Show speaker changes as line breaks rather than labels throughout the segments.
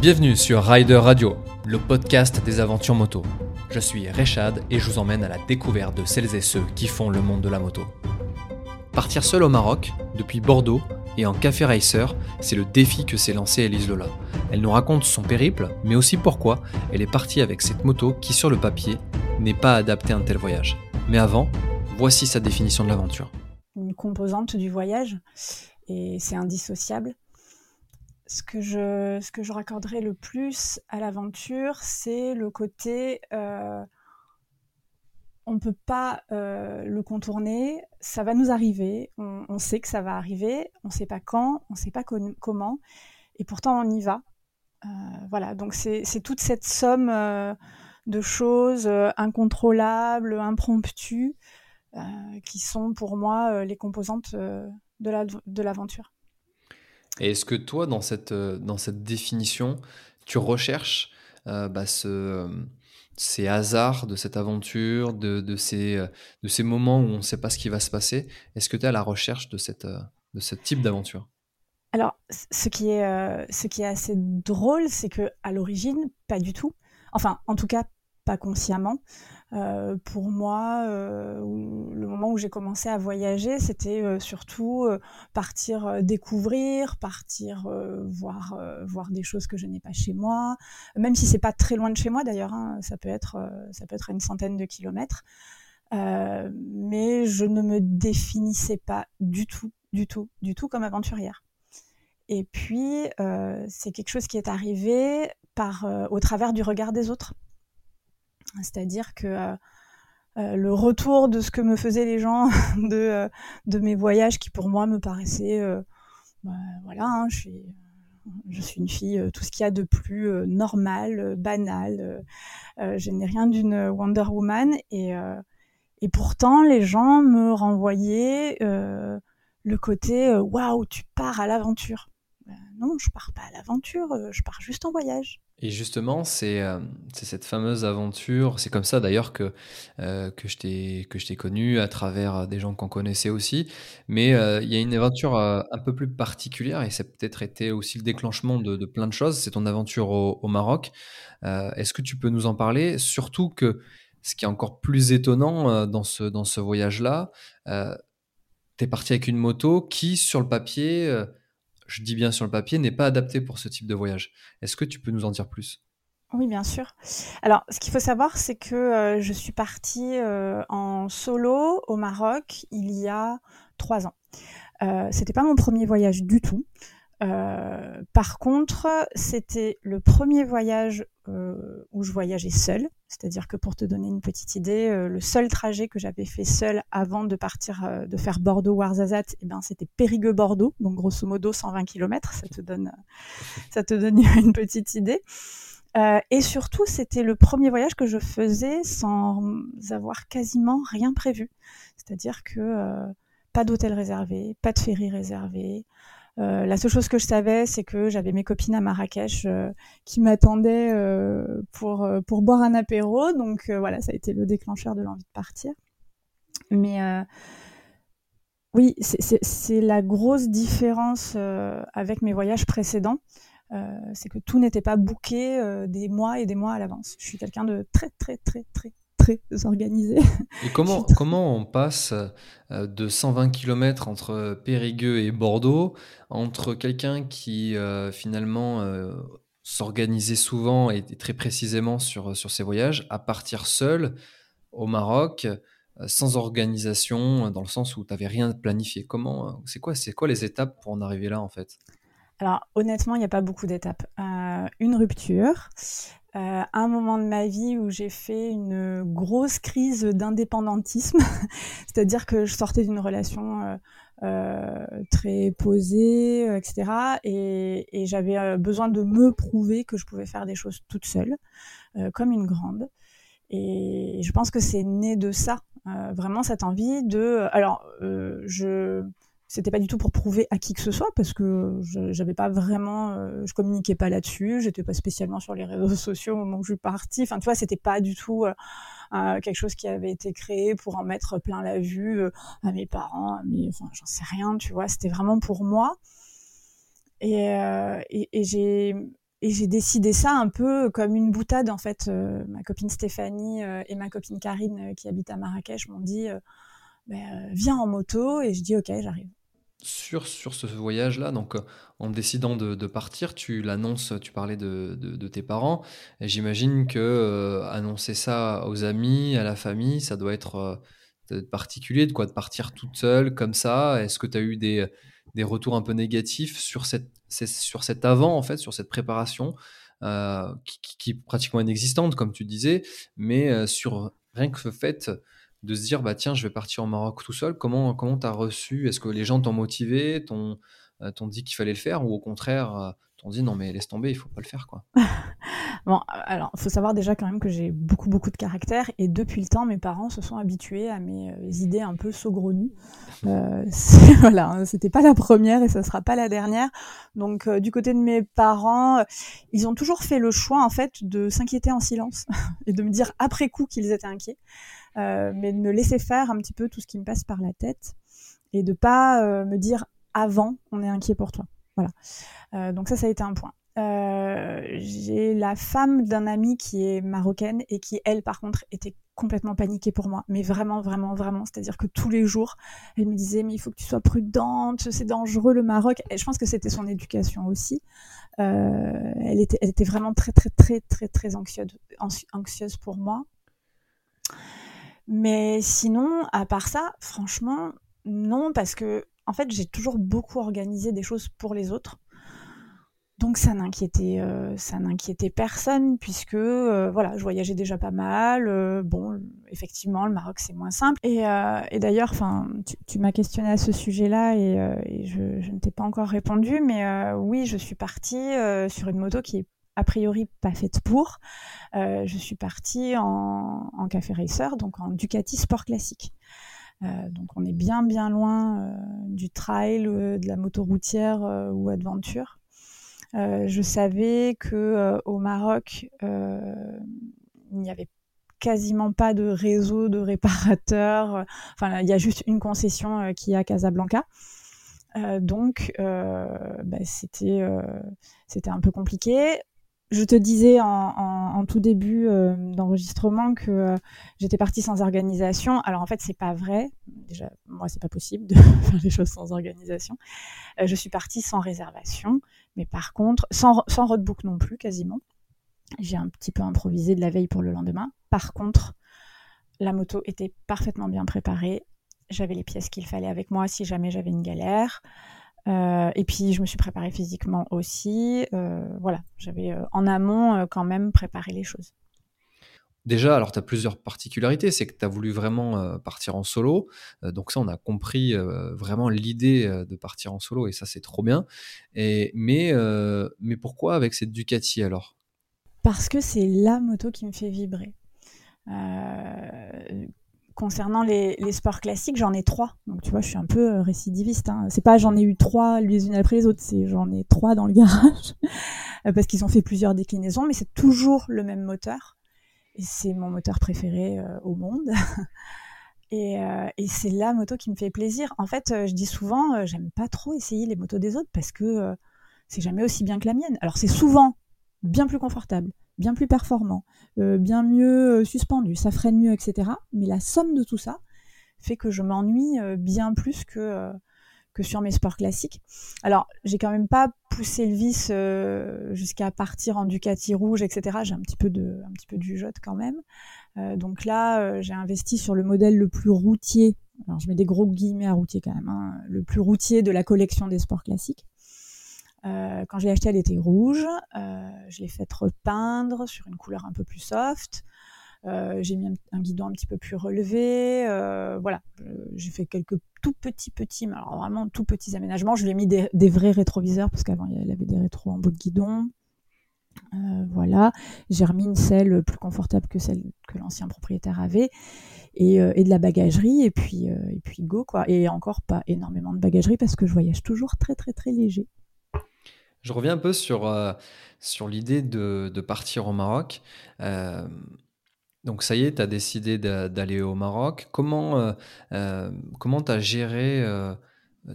Bienvenue sur Rider Radio, le podcast des aventures moto. Je suis Rechad et je vous emmène à la découverte de celles et ceux qui font le monde de la moto. Partir seul au Maroc, depuis Bordeaux et en café racer, c'est le défi que s'est lancé Elise Lola. Elle nous raconte son périple, mais aussi pourquoi elle est partie avec cette moto qui, sur le papier, n'est pas adaptée à un tel voyage. Mais avant, voici sa définition de l'aventure.
Une composante du voyage, et c'est indissociable ce que je, ce que je raccorderai le plus à l'aventure, c'est le côté euh, on ne peut pas euh, le contourner, ça va nous arriver, on, sait que ça va arriver, on ne sait pas quand, on ne sait pas comment, et pourtant on y va. Euh, voilà, donc c'est toute cette somme de choses incontrôlables, impromptues, qui sont pour moi les composantes de l'aventure.
Et est-ce que toi, dans cette, euh, dans cette définition, tu recherches euh, bah, ce, ces hasards de cette aventure, de, de, ces, euh, de ces moments où on ne sait pas ce qui va se passer? Est-ce que tu es à la recherche de, cette, de ce type d'aventure?
Alors, ce qui est, ce qui est assez drôle, c'est que à l'origine, pas du tout. Enfin, en tout cas, pas consciemment. Euh, pour moi, euh, le moment où j'ai commencé à voyager, c'était euh, surtout partir découvrir, partir voir, voir des choses que je n'ai pas chez moi, même si c'est pas très loin de chez moi d'ailleurs, hein, ça peut être ça peut être une centaine de kilomètres. mais je ne me définissais pas du tout, du tout, du tout comme aventurière. Et puis, c'est quelque chose qui est arrivé par, au travers du regard des autres. C'est-à-dire que euh, euh, le retour de ce que me faisaient les gens de, euh, de mes voyages qui pour moi me paraissaient, bah, voilà, hein, je suis une fille, tout ce qu'il y a de plus normal, banal. je n'ai rien d'une Wonder Woman. Et, et pourtant, les gens me renvoyaient le côté waouh, tu pars à l'aventure. Ben non, je pars pas à l'aventure, je pars juste en voyage.
Et justement, c'est euh, cette fameuse aventure, c'est comme ça d'ailleurs que, euh, je t'ai connu à travers euh, des gens qu'on connaissait aussi. Mais euh, il y a une aventure euh, un peu plus particulière et ça peut-être été aussi le déclenchement de, plein de choses. C'est ton aventure au, au Maroc. Est-ce que tu peux nous en parler? Surtout que ce qui est encore plus étonnant dans ce, dans ce voyage-là, tu es parti avec une moto qui, sur le papier, je dis bien sur le papier, n'est pas adapté pour ce type de voyage. Est-ce que tu peux nous en dire plus?
Oui, bien sûr. Alors, ce qu'il faut savoir, c'est que euh, je suis partie euh, en solo au Maroc il y a trois ans. Euh, C'était pas mon premier voyage du tout. Euh, par contre, c'était le premier voyage euh, où je voyageais seule. C'est-à-dire que pour te donner une petite idée, euh, le seul trajet que j'avais fait seul avant de partir, de faire Bordeaux-Ouarzazate, eh ben, c'était Périgueux-Bordeaux, donc grosso modo 120 km. Ça te donne, ça te donne une petite idée. et surtout, c'était le premier voyage que je faisais sans avoir quasiment rien prévu. C'est-à-dire que pas d'hôtel réservé, pas de ferry réservé. Euh, la seule chose que je savais, c'est que j'avais mes copines à Marrakech euh, qui m'attendaient euh, pour, pour boire un apéro. Donc voilà, ça a été le déclencheur de l'envie de partir. Mais oui, c'est la grosse différence avec mes voyages précédents. c'est que tout n'était pas booké des mois et des mois à l'avance. Je suis quelqu'un de très, très, très, très, organisé.
Et comment, comment on passe euh, de 120 km entre Périgueux et Bordeaux, entre quelqu'un qui euh, finalement euh, s'organisait souvent et, très précisément sur, sur ses voyages, à partir seul au Maroc, sans organisation, dans le sens où tu n'avais rien planifié Comment, c'est quoi, c'est quoi les étapes pour en arriver là en fait?
Alors honnêtement, il n'y a pas beaucoup d'étapes. une rupture, euh, un moment de ma vie où j'ai fait une grosse crise d'indépendantisme, c'est-à-dire que je sortais d'une relation euh, euh très posée, etc. Et, et j'avais euh, besoin de me prouver que je pouvais faire des choses toute seule, euh, comme une grande. Et je pense que c'est né de ça, vraiment cette envie de. Alors, je c'était pas du tout pour prouver à qui que ce soit parce que j'avais pas vraiment, euh, je communiquais pas là-dessus, j'étais pas spécialement sur les réseaux sociaux au moment où je suis partie. Enfin, tu vois, c'était pas du tout euh, euh, quelque chose qui avait été créé pour en mettre plein la vue à mes parents, mais enfin, j'en sais rien, tu vois. C'était vraiment pour moi. Et, j'ai décidé ça un peu comme une boutade en fait. ma copine Stéphanie et ma copine Karine qui habitent à Marrakech m'ont dit ben, viens en moto et je dis ok j'arrive.
Sur, sur ce voyage-là, donc en décidant de, partir, tu l'annonces, tu parlais de, de, tes parents, et j'imagine que annoncer ça aux amis, à la famille, ça doit être particulier de quoi de partir toute seule comme ça. Est-ce que tu as eu des, des retours un peu négatifs sur cette sur cet avant en fait, sur cette préparation qui, qui, est pratiquement inexistante comme tu disais, mais sur rien que le fait de se dire bah tiens je vais partir au Maroc tout seul. Comment comment t'as reçu? Est-ce que les gens t'ont motivé t'ont euh, dit qu'il fallait le faire? Ou au contraire euh, t'ont dit non mais laisse tomber il faut pas le faire quoi.
Bon alors faut savoir déjà quand même que j'ai beaucoup beaucoup de caractère. Et depuis le temps mes parents se sont habitués à mes euh, idées un peu saugrenues. Voilà hein, c'était pas la première et ça sera pas la dernière. Donc du côté de mes parents ils ont toujours fait le choix en fait de s'inquiéter en silence et de me dire après coup qu'ils étaient inquiets mais de me laisser faire un petit peu tout ce qui me passe par la tête et de pas euh, me dire avant on est inquiet pour toi. Voilà. Euh, donc ça, ça a été un point. j'ai la femme d'un ami qui est marocaine et qui, elle, par contre, était complètement paniquée pour moi. Mais vraiment, vraiment, vraiment. C'est-à-dire que tous les jours, elle me disait, mais il faut que tu sois prudente, c'est dangereux le Maroc. Et je pense que c'était son éducation aussi. elle, était, elle était vraiment très, très, très, très, très anxieuse, anxieuse pour moi. Mais sinon, à part ça, franchement, non, parce que en fait, j'ai toujours beaucoup organisé des choses pour les autres. Donc ça n'inquiétait, euh, ça n'inquiétait personne puisque euh, voilà, je voyageais déjà pas mal. Euh, bon, effectivement, le Maroc c'est moins simple. Et, d'ailleurs, enfin, tu, m'as questionné à ce sujet-là et, je, je, ne t'ai pas encore répondu, mais oui, je suis partie sur une moto qui est a priori pas faite pour. Euh, je suis partie en, café racer, donc en Ducati Sport Classique. Euh, donc on est bien bien loin euh, du trail, de la moto routière ou adventure. je savais que au Maroc, il n'y avait quasiment pas de réseau de réparateurs. Enfin, il y a juste une concession qui est à Casablanca. donc, bah, c'était un peu compliqué je te disais en, tout début euh, d'enregistrement que euh, j'étais partie sans organisation. Alors en fait, c'est pas vrai. Déjà, moi, c'est pas possible de faire les choses sans organisation. Euh, je suis partie sans réservation, mais par contre, sans, sans roadbook non plus, quasiment. J'ai un petit peu improvisé de la veille pour le lendemain. Par contre, la moto était parfaitement bien préparée. J'avais les pièces qu'il fallait avec moi si jamais j'avais une galère. Euh, et puis je me suis préparée physiquement aussi. Euh, voilà, j'avais euh, en amont quand même préparé les choses.
Déjà, alors tu as plusieurs particularités, c'est que tu as voulu vraiment partir en solo. donc ça, on a compris vraiment l'idée de partir en solo et ça, c'est trop bien. Et, mais, mais pourquoi avec cette Ducati alors?
Parce que c'est la moto qui me fait vibrer concernant les, sports classiques, j'en ai trois. Donc tu vois, je suis un peu euh, récidiviste. Hein. C'est pas j'en ai eu trois les unes après les autres, c'est j'en ai trois dans le garage euh, parce qu'ils ont fait plusieurs déclinaisons, mais c'est toujours le même moteur et c'est mon moteur préféré euh, au monde. et, c'est la moto qui me fait plaisir. En fait, je dis souvent, j'aime pas trop essayer les motos des autres parce que c'est jamais aussi bien que la mienne. Alors c'est souvent bien plus confortable, bien plus performant, euh, bien mieux euh, suspendu, ça freine mieux, etc. Mais la somme de tout ça fait que je m'ennuie euh, bien plus que, que sur mes sports classiques. Alors, j'ai quand même pas poussé le vice jusqu'à partir en Ducati rouge, etc. J'ai un petit peu de, un petit peu quand même. donc là, j'ai investi sur le modèle le plus routier. Alors, je mets des gros guillemets à routier quand même. Hein, le plus routier de la collection des sports classiques. Euh, quand je l'ai acheté, elle était rouge. Euh, je l'ai faite repeindre sur une couleur un peu plus soft. Euh, j'ai mis un, guidon un petit peu plus relevé. voilà, j'ai fait quelques tout petits petits, mais alors vraiment tout petits aménagements. Je lui ai mis des, vrais rétroviseurs parce qu'avant il avait des rétros en bout de guidon. voilà, j'ai remis une selle plus confortable que celle que l'ancien propriétaire avait et, et, de la bagagerie et puis et puis go quoi. Et encore pas énormément de bagagerie parce que je voyage toujours très très très léger.
Je reviens un peu sur, euh, sur l'idée de, partir au Maroc. Euh, donc ça y est, tu as décidé d'aller au Maroc. Comment euh, tu as géré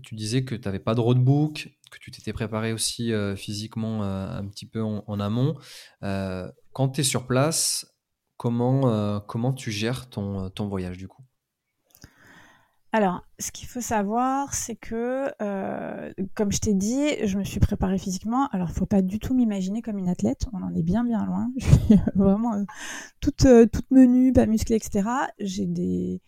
Tu disais que tu n'avais pas de roadbook, que tu t'étais préparé aussi physiquement un petit peu en, amont. quand tu es sur place, comment, comment tu gères ton, ton voyage du coup?
Alors, ce qu'il faut savoir, c'est que, euh, comme je t'ai dit, je me suis préparée physiquement. Alors, il faut pas du tout m'imaginer comme une athlète. On en est bien, bien loin. Je suis vraiment euh, toute, euh, toute menue, pas musclée, etc. J'ai des,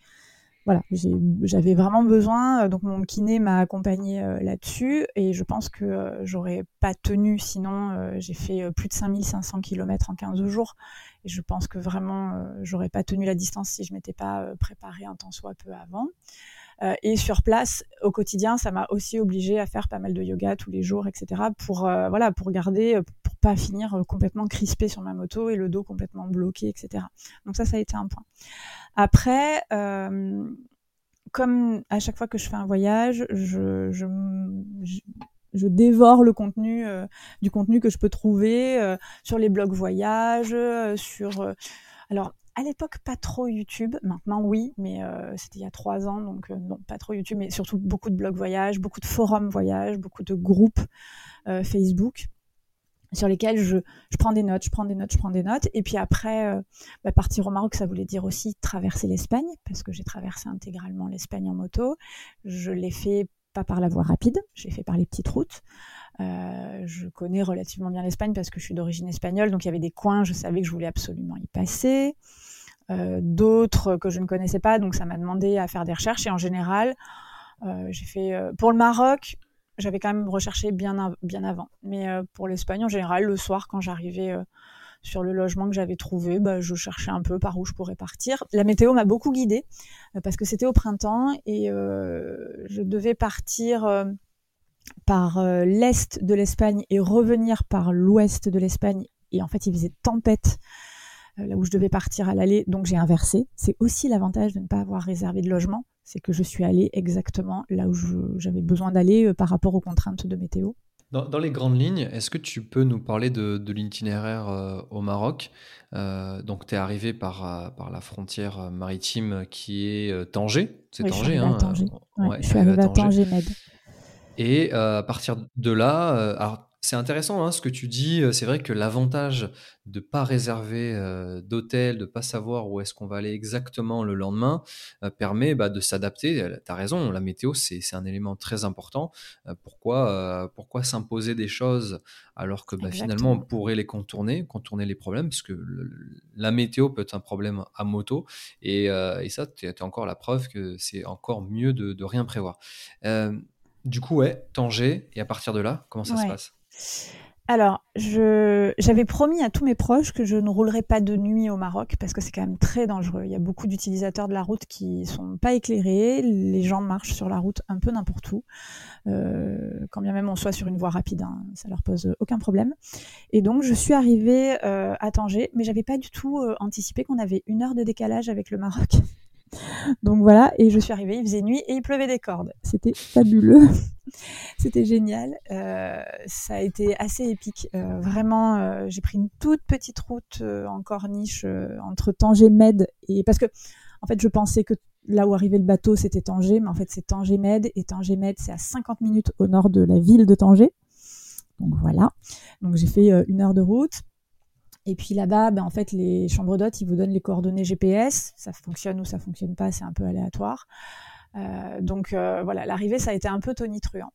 voilà, j'avais vraiment besoin. Donc, mon kiné m'a accompagnée là-dessus, et je pense que j'aurais pas tenu. Sinon, j'ai fait plus de 5500 km en 15 jours, et je pense que vraiment, j'aurais pas tenu la distance si je m'étais pas préparée un temps soit peu avant. Euh, et sur place, au quotidien, ça m'a aussi obligé à faire pas mal de yoga tous les jours, etc. Pour euh, voilà, pour garder, euh, pour pas finir complètement crispé sur ma moto et le dos complètement bloqué, etc. Donc ça, ça a été un point. Après, comme à chaque fois que je fais un voyage, je, je, je, dévore le contenu du contenu que je peux trouver sur les blogs voyage, sur alors à l'époque, pas trop YouTube. Maintenant, oui, mais euh, c'était il y a trois ans, donc euh, non, pas trop YouTube, mais surtout beaucoup de blogs voyage, beaucoup de forums voyage, beaucoup de groupes euh, Facebook sur lesquels je, prends des notes, je prends des notes, je prends des notes. Et puis après, bah, partir au Maroc, ça voulait dire aussi traverser l'Espagne, parce que j'ai traversé intégralement l'Espagne en moto. Je l'ai fait pas par la voie rapide, j'ai fait par les petites routes. Je connais relativement bien l'Espagne parce que je suis d'origine espagnole, donc il y avait des coins, je savais que je voulais absolument y passer. Euh, d'autres que je ne connaissais pas, donc ça m'a demandé à faire des recherches. Et en général, euh, j'ai fait euh, pour le Maroc, j'avais quand même recherché bien, bien avant. Mais pour l'Espagne, en général, le soir, quand j'arrivais sur le logement que j'avais trouvé, bah, je cherchais un peu par où je pourrais partir. La météo m'a beaucoup guidée parce que c'était au printemps et je devais partir par l'est de l'Espagne et revenir par l'ouest de l'Espagne. Et en fait, il faisait tempête euh, là où je devais partir à l'aller, donc j'ai inversé. C'est aussi l'avantage de ne pas avoir réservé de logement, c'est que je suis allée exactement là où j'avais besoin d'aller euh, par rapport aux contraintes de météo.
Dans, les grandes lignes, est-ce que tu peux nous parler de, l'itinéraire euh, au Maroc? Donc, tu es arrivé par, par la frontière maritime qui est Tanger.
C'est Tanger, hein Tanger. je suis arrivé à Tanger, Med.
Et à partir de là, alors c'est intéressant hein, ce que tu dis. C'est vrai que l'avantage de ne pas réserver d'hôtel, de ne pas savoir où est-ce qu'on va aller exactement le lendemain, permet bah, de s'adapter. Tu as raison, la météo, c'est un élément très important. pourquoi pourquoi s'imposer des choses alors que bah, finalement on pourrait les contourner, contourner les problèmes, parce que la météo peut être un problème à moto. Et, ça, tu as encore la preuve que c'est encore mieux de, de rien prévoir. Du coup, ouais, Tanger, et à partir de là, comment ça se passe?
Alors, j'avais promis à tous mes proches que je ne roulerais pas de nuit au Maroc parce que c'est quand même très dangereux. Il y a beaucoup d'utilisateurs de la route qui sont pas éclairés. Les gens marchent sur la route un peu n'importe où. Euh, quand bien même on soit sur une voie rapide, hein, ça leur pose aucun problème. Et donc, je suis arrivée euh, à Tanger, mais j'avais pas du tout euh, anticipé qu'on avait une heure de décalage avec le Maroc. Donc voilà, et je suis arrivée, il faisait nuit et il pleuvait des cordes. C'était fabuleux, c'était génial. Euh, ça a été assez épique. Euh, vraiment, euh, j'ai pris une toute petite route en corniche entre Tanger Med et parce que en fait, je pensais que là où arrivait le bateau, c'était Tanger, mais en fait, c'est Tanger Med et Tanger Med, c'est à 50 minutes au nord de la ville de Tanger. Donc voilà. Donc j'ai fait une heure de route. Et puis là-bas, ben, en fait, les chambres d'hôtes, ils vous donnent les coordonnées GPS. Ça fonctionne ou ça fonctionne pas, c'est un peu aléatoire. Euh, donc euh, voilà, l'arrivée, ça a été un peu tonitruant.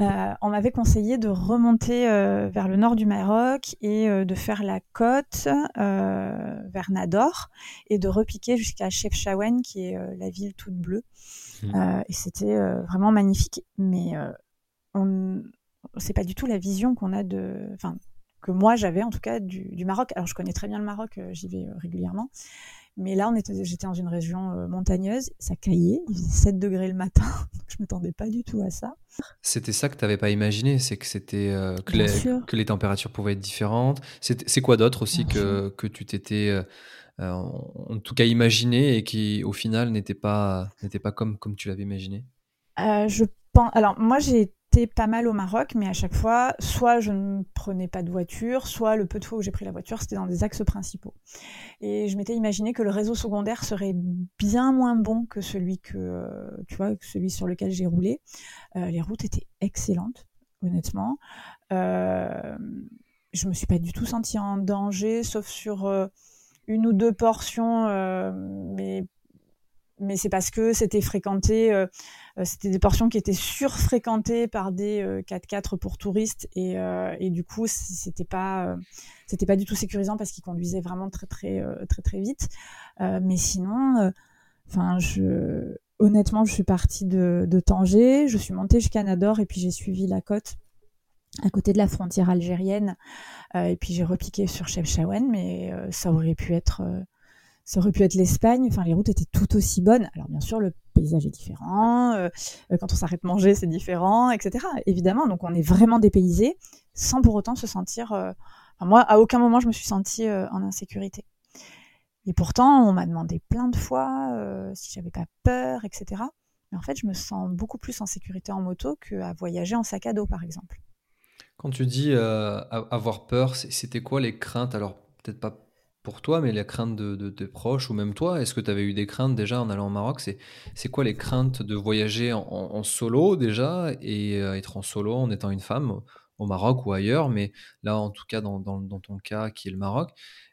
Euh, on m'avait conseillé de remonter vers le nord du Maroc et de faire la côte vers Nador et de repiquer jusqu'à Chefchaouen, qui est la ville toute bleue. Mmh. et c'était vraiment magnifique. Mais on... c'est pas du tout la vision qu'on a de. Enfin, que moi j'avais en tout cas du, Maroc. Alors je connais très bien le Maroc, euh, j'y vais euh, régulièrement. Mais là, j'étais dans une région euh, montagneuse, ça caillait, il faisait 7 degrés le matin, donc je m'attendais pas du tout à ça.
C'était ça que tu n'avais pas imaginé, c'est que, c'était que, les, que les températures pouvaient être différentes. C'est quoi d'autre aussi que, que, tu t'étais en tout cas imaginé et qui au final n'était pas, pas comme, comme tu l'avais imaginé?
Je pense, Alors moi j'ai pas mal au Maroc, mais à chaque fois, soit je ne prenais pas de voiture, soit le peu de fois où j'ai pris la voiture, c'était dans des axes principaux. Et je m'étais imaginé que le réseau secondaire serait bien moins bon que celui que, tu vois, celui sur lequel j'ai roulé. Euh, les routes étaient excellentes. honnêtement. Euh, je me suis pas du tout sentie en danger, sauf sur une ou deux portions, mais mais c'est parce que c'était fréquenté, euh, euh, c'était des portions qui étaient surfréquentées par des 4x4 euh, pour touristes et, et du coup c'était pas c'était pas du tout sécurisant parce qu'ils conduisaient vraiment très très très très vite. mais sinon, enfin je honnêtement je suis partie de, de Tanger, je suis montée jusqu'à Nador et puis j'ai suivi la côte à côté de la frontière algérienne et puis j'ai repiqué sur Chefchaouen mais ça aurait pu être ça aurait pu être l'Espagne. Enfin, les routes étaient tout aussi bonnes. Alors, bien sûr, le paysage est différent. Euh, euh, quand on s'arrête manger, c'est différent, etc. Évidemment, donc on est vraiment dépaysé sans pour autant se sentir. Euh, moi, à aucun moment, je me suis sentie en insécurité. Et pourtant, on m'a demandé plein de fois si j'avais pas peur, etc. Mais en fait, je me sens beaucoup plus en sécurité en moto qu'à voyager en sac à dos, par exemple.
Quand tu dis avoir peur, c'était quoi les craintes? Alors, peut-être pas pour toi, mais la crainte de, tes proches ou même toi, est-ce que tu avais eu des craintes déjà en allant au Maroc? C'est quoi les craintes de voyager en, solo déjà et euh, être en solo en étant une femme au Maroc ou ailleurs, mais là en tout cas dans, ton cas qui est le Maroc,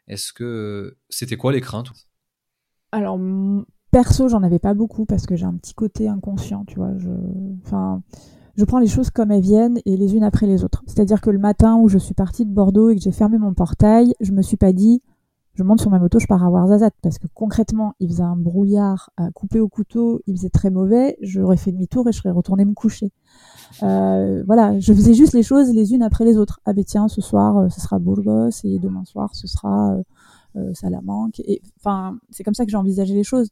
est-ce que c'était quoi les craintes?
Alors perso, j'en avais pas beaucoup parce que j'ai un petit côté inconscient, tu vois. Je, enfin, je prends les choses comme elles viennent et les unes après les autres. C'est-à-dire que le matin où je suis partie de Bordeaux et que j'ai fermé mon portail, je me suis pas dit je monte sur ma moto, je pars à Warzazat parce que concrètement, il faisait un brouillard à couper au couteau, il faisait très mauvais, j'aurais fait demi-tour et je serais retournée me coucher. Euh, voilà, je faisais juste les choses les unes après les autres. Ah ben tiens, ce soir, euh, ce sera Burgos et demain soir, ce sera euh, euh, Salamanque. Et enfin, c'est comme ça que j'ai envisagé les choses.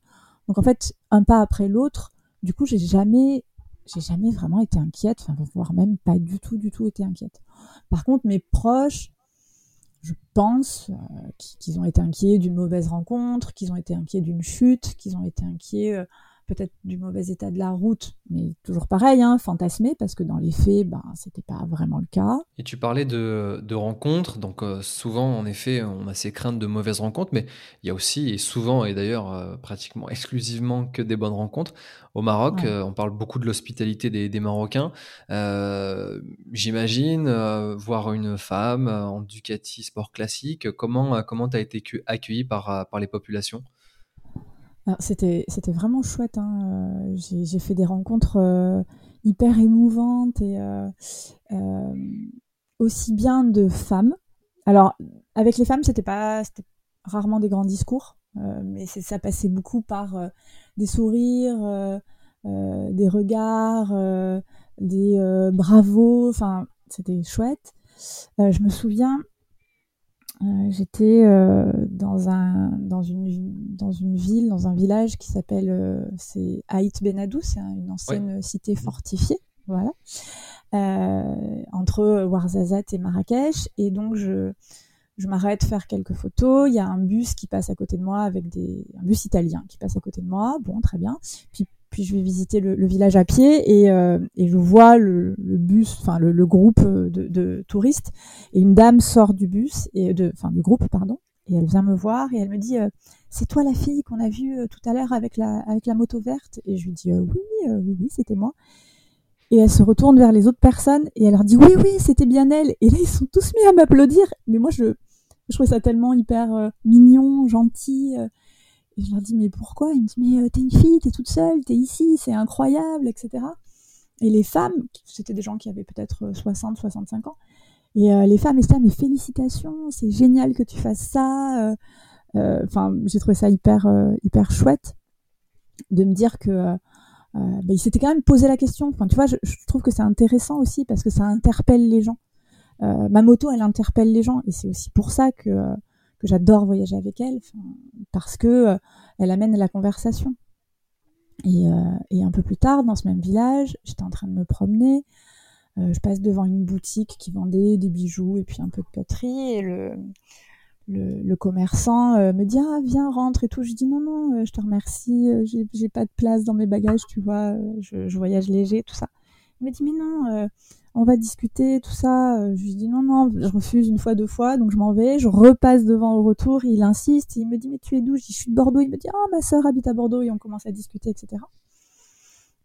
Donc en fait, un pas après l'autre. Du coup, j'ai jamais, j'ai jamais vraiment été inquiète, enfin, voire même pas du tout, du tout été inquiète. Par contre, mes proches, je pense euh, qu'ils ont été inquiets d'une mauvaise rencontre, qu'ils ont été inquiets d'une chute, qu'ils ont été inquiets euh, peut-être du mauvais état de la route, mais toujours pareil, hein, fantasmé, parce que dans les faits, ben, c'était pas vraiment le cas.
Et tu parlais de, rencontres, donc euh, souvent, en effet, on a ces craintes de mauvaises rencontres, mais il y a aussi, et souvent, et d'ailleurs euh, pratiquement exclusivement que des bonnes rencontres. Au Maroc, euh, on parle beaucoup de l'hospitalité des, Marocains. J'imagine voir une femme en Ducati sport classique, comment comment tu as été accueilli par, par les populations?
C'était c'était vraiment chouette. Hein. Euh, j'ai fait des rencontres euh, hyper émouvantes et euh, aussi bien de femmes. Alors avec les femmes, c'était pas rarement des grands discours, mais ça passait beaucoup par des sourires, des regards, des bravos. Enfin, c'était chouette. je me souviens, euh, j'étais euh, dans un dans une dans une ville dans un village qui s'appelle euh, c'est Haït Benadou c'est une ancienne cité fortifiée voilà entre Ouarzazate et Marrakech et donc je je m'arrête faire quelques photos. Il y a un bus qui passe à côté de moi avec des un bus italien qui passe à côté de moi. Bon, très bien. Puis puis je vais visiter le, village à pied et, euh, je vois le, bus, enfin le, groupe de, touristes et une dame sort du bus et enfin du groupe pardon et elle vient me voir et elle me dit euh, c'est toi la fille qu'on a vue euh, tout à l'heure avec la avec la moto verte? Et je lui dis oui oui oui c'était moi et elle se retourne vers les autres personnes et elle leur dit oui oui c'était bien elle et là ils sont tous mis à m'applaudir. Mais moi je je trouvais ça tellement hyper mignon gentil et je leur dis, mais pourquoi? Ils me disent, mais euh, t'es une fille, t'es toute seule, t'es ici, c'est incroyable, etc. Et les femmes, c'était des gens qui avaient peut-être 60, euh, 65 ans, et euh, les femmes elles ça, mais félicitations, c'est génial que tu fasses ça. Enfin, j'ai trouvé ça hyper, hyper chouette de me dire que bah, ils s'étaient quand même posé la question. Enfin, tu vois, je trouve que c'est intéressant aussi parce que ça interpelle les gens. ma moto, elle interpelle les gens, et c'est aussi pour ça que que j'adore voyager avec elle, parce que euh, elle amène la conversation. Et, euh, et, un peu plus tard, dans ce même village, j'étais en train de me promener. Euh, je passe devant une boutique qui vendait des bijoux et puis un peu de poterie. Et le, le, commerçant me dit Ah, viens, rentre et tout. Je dis Non, non, je te remercie. J'ai pas de place dans mes bagages, tu vois. Je, voyage léger, tout ça. Il me dit Mais non, on va discuter, tout ça. Euh, je lui dis non, non, je refuse une fois, deux fois, donc je m'en vais, je repasse devant au retour, il insiste, il me dit mais tu es d'où? Je dis je suis de Bordeaux, il me dit oh ma soeur habite à Bordeaux et on commence à discuter, etc.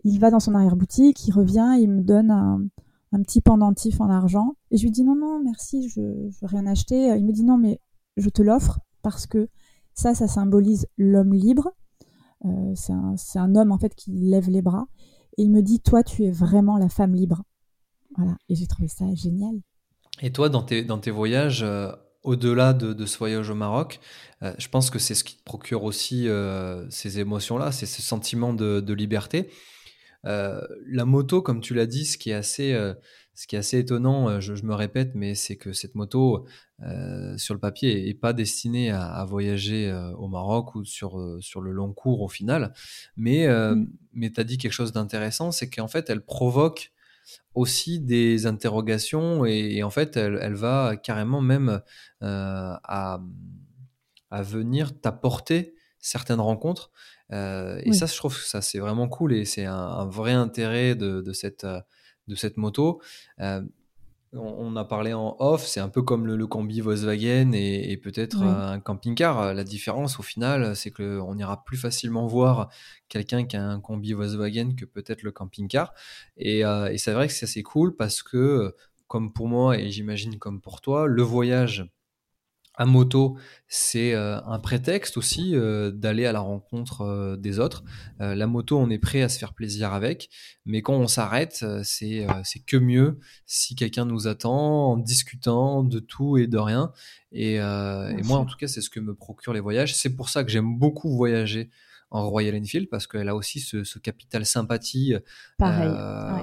Il va dans son arrière-boutique, il revient, il me donne un, un petit pendentif en argent. Et je lui dis non, non, merci, je ne veux rien acheter. Il me dit non, mais je te l'offre parce que ça, ça symbolise l'homme libre. Euh, c'est un, un, homme en fait qui lève les bras. Il me dit, toi, tu es vraiment la femme libre. Voilà. Et j'ai trouvé ça génial.
Et toi, dans tes, dans tes voyages, euh, au-delà de, ce voyage au Maroc, euh, je pense que c'est ce qui te procure aussi ces émotions-là, c'est ce sentiment de, de liberté. la moto, comme tu l'as dit, ce qui est assez ce qui est assez étonnant, euh, je, me répète, mais c'est que cette moto, euh, sur le papier, est pas destinée à, voyager euh, au Maroc ou sur, sur le long cours au final. Mais, mmh. mais tu as dit quelque chose d'intéressant, c'est qu'en fait, elle provoque aussi des interrogations et, en fait, elle, va carrément même à, à venir t'apporter certaines rencontres. et ça, je trouve que ça, c'est vraiment cool et c'est un, vrai intérêt de, de cette de cette moto. Euh, on, a parlé en off, c'est un peu comme le, le combi Volkswagen et, peut-être un camping-car. La différence, au final, c'est qu'on ira plus facilement voir quelqu'un qui a un combi Volkswagen que peut-être le camping-car. Et, euh, et c'est vrai que c'est assez cool parce que, comme pour moi et j'imagine comme pour toi, le voyage à moto, c'est euh, un prétexte aussi euh, d'aller à la rencontre euh, des autres. la moto, on est prêt à se faire plaisir avec, mais quand on s'arrête, c'est c'est que mieux si quelqu'un nous attend en discutant de tout et de rien. Et, et moi, en tout cas, c'est ce que me procurent les voyages. C'est pour ça que j'aime beaucoup voyager en Royal Enfield parce qu'elle a aussi ce, ce capital sympathie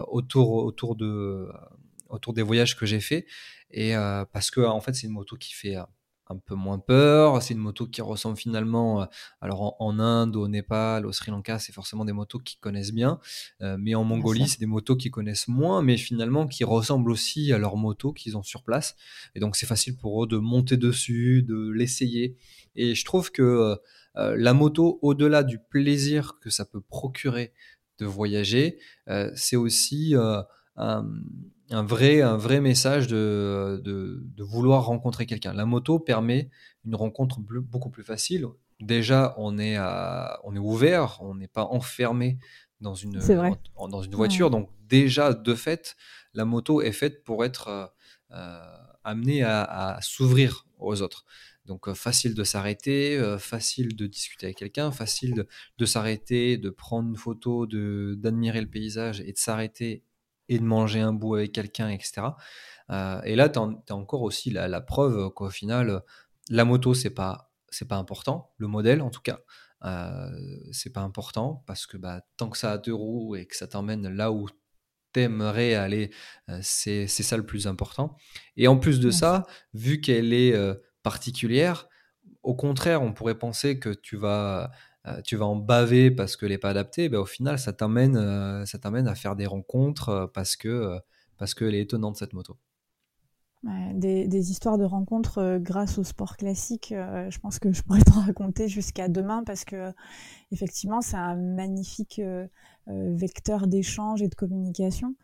autour autour de autour des voyages que j'ai fait et parce que en fait c'est une moto qui fait un peu moins peur. C'est une moto qui ressemble finalement, euh, alors en, Inde, au Népal, au Sri Lanka, c'est forcément des motos qui connaissent bien. Euh, mais en Mongolie, c'est des motos qui connaissent moins, mais finalement qui ressemblent aussi à leurs motos qu'ils ont sur place. Et donc c'est facile pour eux de monter dessus, de l'essayer. Et je trouve que euh, la moto, au-delà du plaisir que ça peut procurer de voyager, c'est aussi un un vrai, un vrai message de, de, vouloir rencontrer quelqu'un. La moto permet une rencontre beaucoup plus facile. Déjà, on est, à, on est ouvert, on n'est pas enfermé dans une, dans une voiture. Donc déjà, de fait, la moto est faite pour être euh, euh, amenée à, s'ouvrir aux autres. Donc euh, facile de s'arrêter, facile de discuter avec quelqu'un, facile de, de s'arrêter, de prendre une photo, d'admirer le paysage et de s'arrêter et de manger un bout avec quelqu'un, etc. Euh, et là, tu as encore aussi la, preuve qu'au final, la moto, c'est pas, c'est pas important, le modèle en tout cas. Euh, c'est pas important parce que bah, tant que ça a deux roues et que ça t'emmène là où t'aimerais aller, euh, c'est, c'est ça le plus important. Et en plus de ça, vu qu'elle est euh, particulière, au contraire, on pourrait penser que tu vas euh, tu vas en baver parce qu'elle n'est pas adaptée, ben, au final, ça t'amène, euh, ça t'amène à faire des rencontres euh, parce que parce qu'elle est étonnante cette moto.
des, histoires de rencontres grâce au sport classique, je pense que je pourrais t'en raconter jusqu'à demain parce que effectivement, c'est un magnifique vecteur d'échange et de communication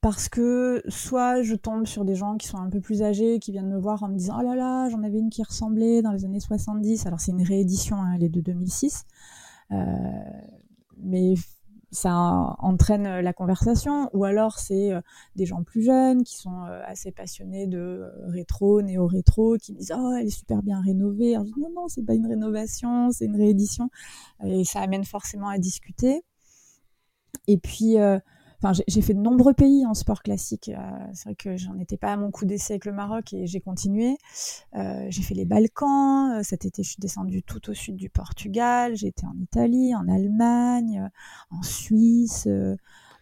parce que soit je tombe sur des gens qui sont un peu plus âgés, qui viennent me voir en me disant oh là là, j'en avais une qui ressemblait dans les années 70. Alors c'est une réédition, hein, elle est de 2006, euh, mais ça entraîne la conversation. Ou alors c'est euh, des gens plus jeunes qui sont euh, assez passionnés de rétro, néo-rétro, qui me disent oh elle est super bien rénovée. Alors je dis non non c'est pas une rénovation, c'est une réédition, et ça amène forcément à discuter. Et puis Enfin, j'ai fait de nombreux pays en sport classique. Euh, c'est vrai que j'en étais pas à mon coup d'essai avec le Maroc et j'ai continué. Euh, j'ai fait les Balkans. Euh, cet été, je suis descendue tout au sud du Portugal. J'ai été en Italie, en Allemagne, en Suisse.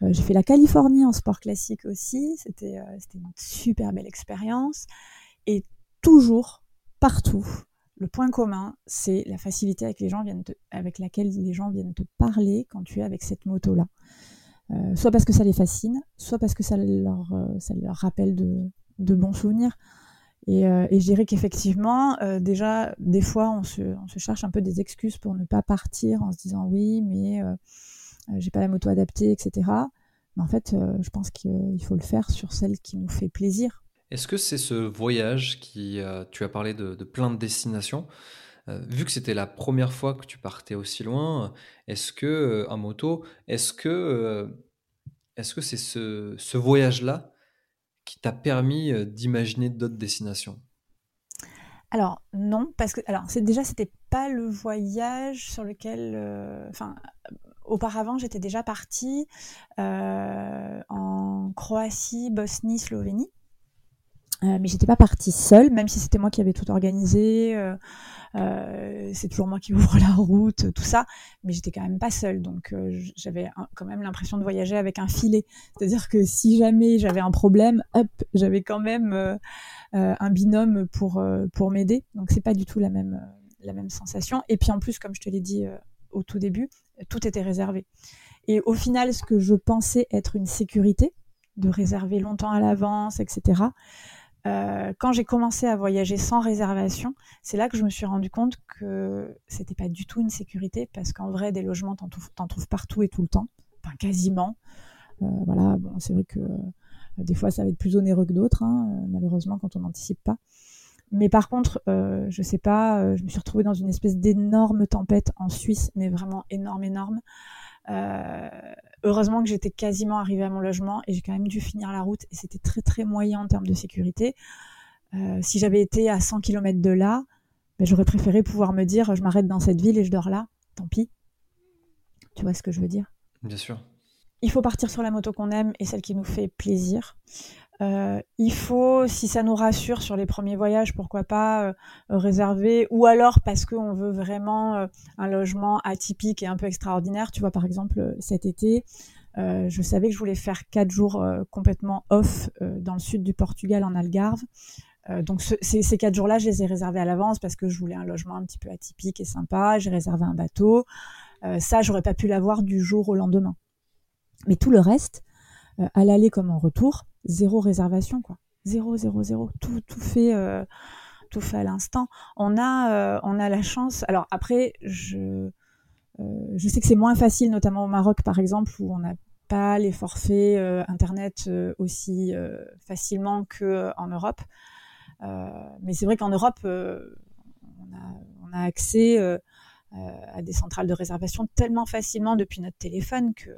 j'ai fait la Californie en sport classique aussi. C'était une super belle expérience. Et toujours, partout, le point commun, c'est la facilité avec, les gens viennent avec laquelle les gens viennent te parler quand tu es avec cette moto-là. Euh, soit parce que ça les fascine, soit parce que ça leur, euh, ça leur rappelle de, de bons souvenirs. Et, euh, et je dirais qu'effectivement, déjà, des fois, on se, on se, cherche un peu des excuses pour ne pas partir en se disant oui, mais j'ai pas la moto adaptée, etc. Mais en fait, je pense qu'il faut le faire sur celle qui nous fait plaisir.
Est-ce que c'est ce voyage qui, tu as parlé de, de plein de destinations, euh, vu que c'était la première fois que tu partais aussi loin, est-ce que, euh, en moto, est-ce que, euh, c'est ce, voyage-là qui t'a permis d'imaginer d'autres destinations?
Alors non, parce que alors c'est déjà c'était pas le voyage sur lequel, enfin auparavant j'étais déjà partie en Croatie, Bosnie, Slovénie. Euh, mais j'étais pas partie seule, même si c'était moi qui avais tout organisé. Euh, euh, c'est toujours moi qui ouvre la route, tout ça. Mais j'étais quand même pas seule, donc j'avais quand même l'impression de voyager avec un filet. C'est-à-dire que si jamais j'avais un problème, hop, j'avais quand même un binôme pour pour m'aider. Donc c'est pas du tout la même la même sensation. Et puis en plus, comme je te l'ai dit au tout début, tout était réservé. Et au final, ce que je pensais être une sécurité, de réserver longtemps à l'avance, etc. Euh, quand j'ai commencé à voyager sans réservation, c'est là que je me suis rendu compte que c'était pas du tout une sécurité parce qu'en vrai, des logements, t'en trouves, trouves partout et tout le temps, enfin quasiment. Euh, voilà, bon, c'est vrai que euh, des fois, ça va être plus onéreux que d'autres, hein, malheureusement, quand on n'anticipe pas. Mais par contre, je sais pas, je me suis retrouvée dans une espèce d'énorme tempête en Suisse, mais vraiment énorme, énorme. Euh, heureusement que j'étais quasiment arrivée à mon logement et j'ai quand même dû finir la route et c'était très très moyen en termes de sécurité. Euh, si j'avais été à 100 km de là, ben, j'aurais préféré pouvoir me dire je m'arrête dans cette ville et je dors là, tant pis. Tu vois ce que je veux dire?
Bien sûr.
Il faut partir sur la moto qu'on aime et celle qui nous fait plaisir. Euh, il faut, si ça nous rassure sur les premiers voyages, pourquoi pas euh, réserver, ou alors parce qu'on veut vraiment euh, un logement atypique et un peu extraordinaire. Tu vois, par exemple, cet été, je savais que je voulais faire quatre jours complètement off dans le sud du Portugal, en Algarve. donc ces, ces quatre jours-là, je les ai réservés à l'avance parce que je voulais un logement un petit peu atypique et sympa. J'ai réservé un bateau. ça, j'aurais pas pu l'avoir du jour au lendemain. Mais tout le reste, à l'aller comme en retour, zéro réservation, quoi. Zéro, zéro, zéro. Tout, tout fait, euh, tout fait à l'instant. On a, euh, on a la chance. Alors après, je, euh, je sais que c'est moins facile, notamment au Maroc, par exemple, où on n'a pas les forfaits internet aussi facilement que en Europe. mais c'est vrai qu'en Europe, on a, on, a, accès à des centrales de réservation tellement facilement depuis notre téléphone que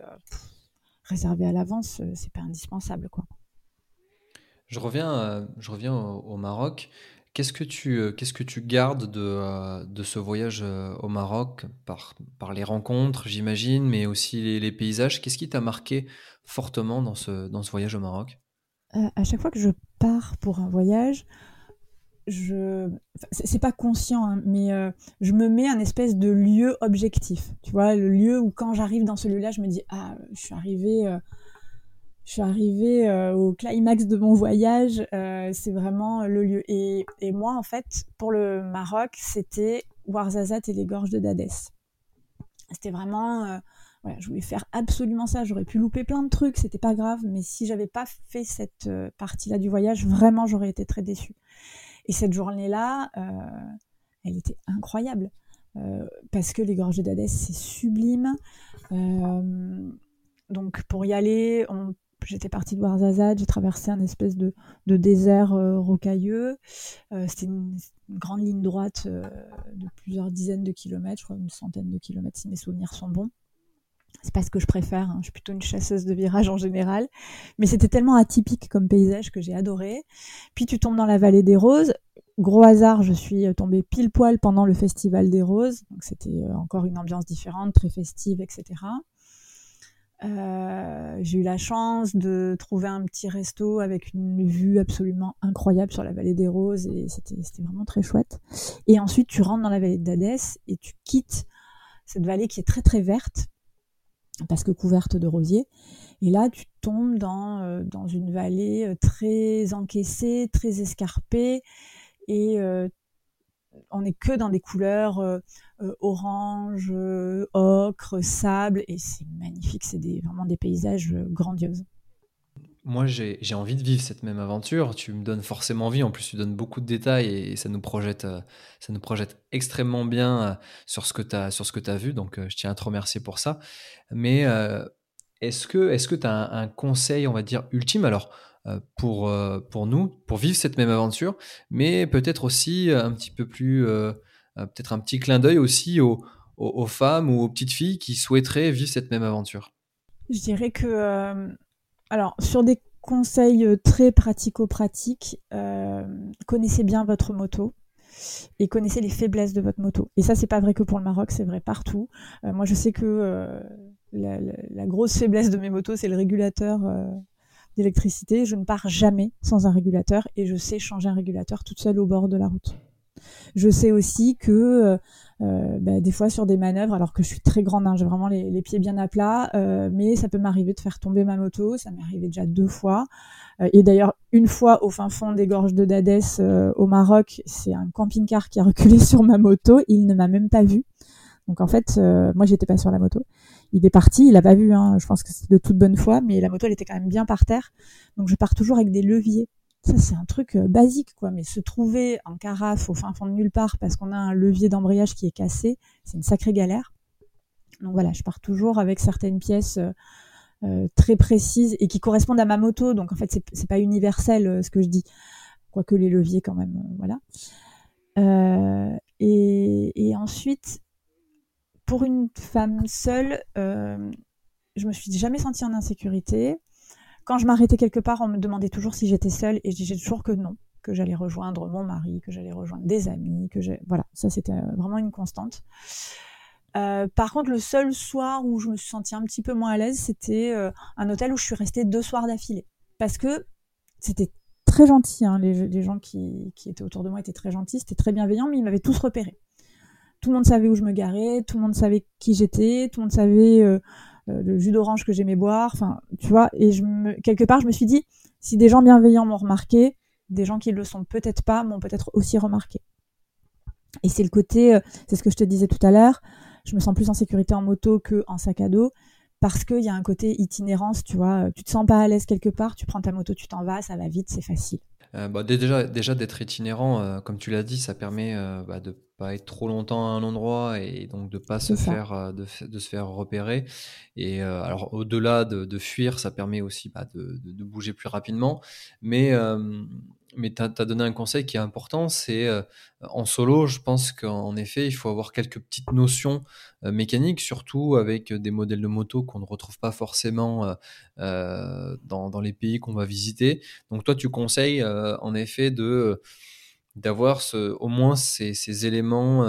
réserver à l'avance, c'est pas indispensable, quoi.
Je reviens, euh, je reviens au, Maroc. Qu'est-ce que tu, euh, qu'est-ce que tu gardes de, euh, de ce voyage au Maroc par, par les rencontres, j'imagine, mais aussi les, paysages? Qu'est-ce qui t'a marqué fortement dans ce, dans ce voyage au Maroc?
À chaque fois que je pars pour un voyage, je c'est pas conscient hein, mais je me mets un espèce de lieu objectif. Tu vois le lieu où quand j'arrive dans ce lieu là je me dis ah je suis arrivée je suis arrivée euh, au climax de mon voyage. Euh, c'est vraiment le lieu. Et, moi, en fait, pour le Maroc, c'était Ouarzazate et les gorges de Dadès. C'était vraiment, euh, voilà, je voulais faire absolument ça. J'aurais pu louper plein de trucs, c'était pas grave. Mais si j'avais pas fait cette partie-là du voyage, vraiment, j'aurais été très déçue. Et cette journée-là, elle était incroyable. parce que les gorges de Dadès, c'est sublime. donc pour y aller, on j'étais partie de Ouarzazate, j'ai traversé un espèce de, désert euh, rocailleux. Euh, c'était une, grande ligne droite euh, de plusieurs dizaines de kilomètres, je crois une centaine de kilomètres si mes souvenirs sont bons. C'est pas ce que je préfère, hein. je suis plutôt une chasseuse de virages en général. Mais c'était tellement atypique comme paysage que j'ai adoré. Puis tu tombes dans la vallée des roses. Gros hasard, je suis tombée pile poil pendant le festival des roses. C'était encore une ambiance différente, très festive, etc. Euh, j'ai eu la chance de trouver un petit resto avec une vue absolument incroyable sur la vallée des Roses et c'était vraiment très chouette. Et ensuite, tu rentres dans la vallée d'Adès et tu quittes cette vallée qui est très très verte parce que couverte de rosiers. Et là, tu tombes dans, euh, dans une vallée euh, très encaissée, très escarpée et on n'est que dans des couleurs euh, euh, orange, euh, ocre, sable, et c'est magnifique, c'est vraiment des paysages grandioses.
Moi, j'ai envie de vivre cette même aventure. Tu me donnes forcément envie. En plus, tu donnes beaucoup de détails et, ça nous projette, ça nous projette extrêmement bien sur ce que tu as, vu. Donc, je tiens à te remercier pour ça. Mais est-ce que est-ce que tu as un, un, conseil, on va dire, ultime? Alors, pour, euh, pour nous, pour vivre cette même aventure, mais peut-être aussi un petit peu plus, euh, peut-être un petit clin d'œil aussi aux, aux, femmes ou aux petites filles qui souhaiteraient vivre cette même aventure.
Je dirais que Alors, sur des conseils très pratico-pratiques, connaissez bien votre moto et connaissez les faiblesses de votre moto. Et ça, c'est pas vrai que pour le Maroc, c'est vrai partout. moi, je sais que la, grosse faiblesse de mes motos, c'est le régulateur Je ne pars jamais sans un régulateur et je sais changer un régulateur toute seule au bord de la route. Je sais aussi que euh, euh, bah, des fois sur des manœuvres, alors que je suis très grande, hein, j'ai vraiment les, pieds bien à plat, euh, mais ça peut m'arriver de faire tomber ma moto. Ça m'est arrivé déjà deux fois. et d'ailleurs, une fois au fin fond des gorges de Dades au Maroc, c'est un camping-car qui a reculé sur ma moto. Il ne m'a même pas vu. Donc en fait, moi j'étais pas sur la moto. Il est parti, il a pas vu. Hein, je pense que c'est de toute bonne foi, mais la moto elle était quand même bien par terre. Donc je pars toujours avec des leviers ça, c'est un truc euh, basique, quoi. Mais se trouver en carafe au fin fond de nulle part parce qu'on a un levier d'embrayage qui est cassé, c'est une sacrée galère. Donc voilà, je pars toujours avec certaines pièces euh, euh, très précises et qui correspondent à ma moto. Donc en fait, c'est pas universel ce que je dis, quoique les leviers quand même, voilà. Et, ensuite, pour une femme seule, je me suis jamais sentie en insécurité. Quand je m'arrêtais quelque part, on me demandait toujours si j'étais seule et je disais toujours que non, que j'allais rejoindre mon mari, que j'allais rejoindre des amis, que j'ai voilà, ça c'était euh, vraiment une constante. Euh, par contre, le seul soir où je me suis sentie un petit peu moins à l'aise, c'était euh, un hôtel où je suis restée deux soirs d'affilée. Parce que c'était très gentil, hein, les, gens qui, qui, étaient autour de moi étaient très gentils, c'était très bienveillant, mais ils m'avaient tous repéré. Tout le monde savait où je me garais, tout le monde savait qui j'étais, tout le monde savait euh, le jus d'orange que j'aimais boire, enfin, tu vois, et je me, quelque part, je me suis dit, si des gens bienveillants m'ont remarqué, des gens qui le sont peut-être pas m'ont peut-être aussi remarqué. Et c'est le côté, euh, c'est ce que je te disais tout à l'heure, je me sens plus en sécurité en moto que en sac à dos parce qu'il y a un côté itinérance, tu vois, tu te sens pas à l'aise quelque part, tu prends ta moto, tu t'en vas, ça va vite, c'est facile.
Euh, bah, déjà, déjà d'être itinérant, euh, comme tu l'as dit, ça permet euh, bah, de pas être trop longtemps à un endroit et donc de pas se faire de, de, se faire repérer. Et alors au-delà de, de, fuir, ça permet aussi bah, de, de, bouger plus rapidement. Mais mais tu as, donné un conseil qui est important, c'est euh, en solo, je pense qu'en effet, il faut avoir quelques petites notions euh, mécaniques, surtout avec des modèles de moto qu'on ne retrouve pas forcément euh, dans, dans, les pays qu'on va visiter. Donc toi, tu conseilles en effet de d'avoir au moins ces, ces éléments,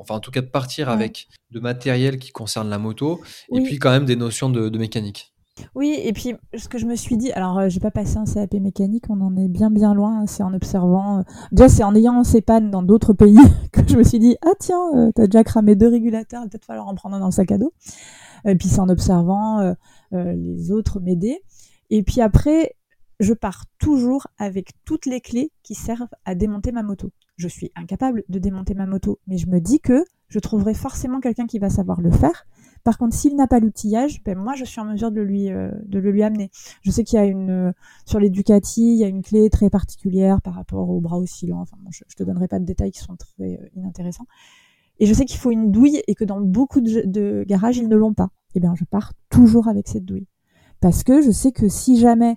enfin en tout cas de partir avec de matériel qui concerne la moto, et puis quand même des notions de, de mécanique.
Oui, et puis ce que je me suis dit, alors euh, j'ai pas passé un CAP mécanique, on en est bien bien loin, hein, c'est en observant, euh, déjà c'est en ayant ces pannes dans d'autres pays que je me suis dit, ah tiens, euh, t'as déjà cramé deux régulateurs, peut-être falloir en prendre un dans le sac à dos. Et puis c'est en observant les autres m'aider. Et puis après, je pars toujours avec toutes les clés qui servent à démonter ma moto. Je suis incapable de démonter ma moto, mais je me dis que je trouverai forcément quelqu'un qui va savoir le faire par contre, s'il n'a pas l'outillage, ben moi je suis en mesure de lui euh, de le lui amener. Je sais qu'il y a une euh, sur les Ducati, il y a une clé très particulière par rapport au bras oscillant. Enfin, je, ne te donnerai pas de détails qui sont très euh, inintéressants. Et je sais qu'il faut une douille et que dans beaucoup de, garages ils ne l'ont pas. Eh bien, je pars toujours avec cette douille parce que je sais que si jamais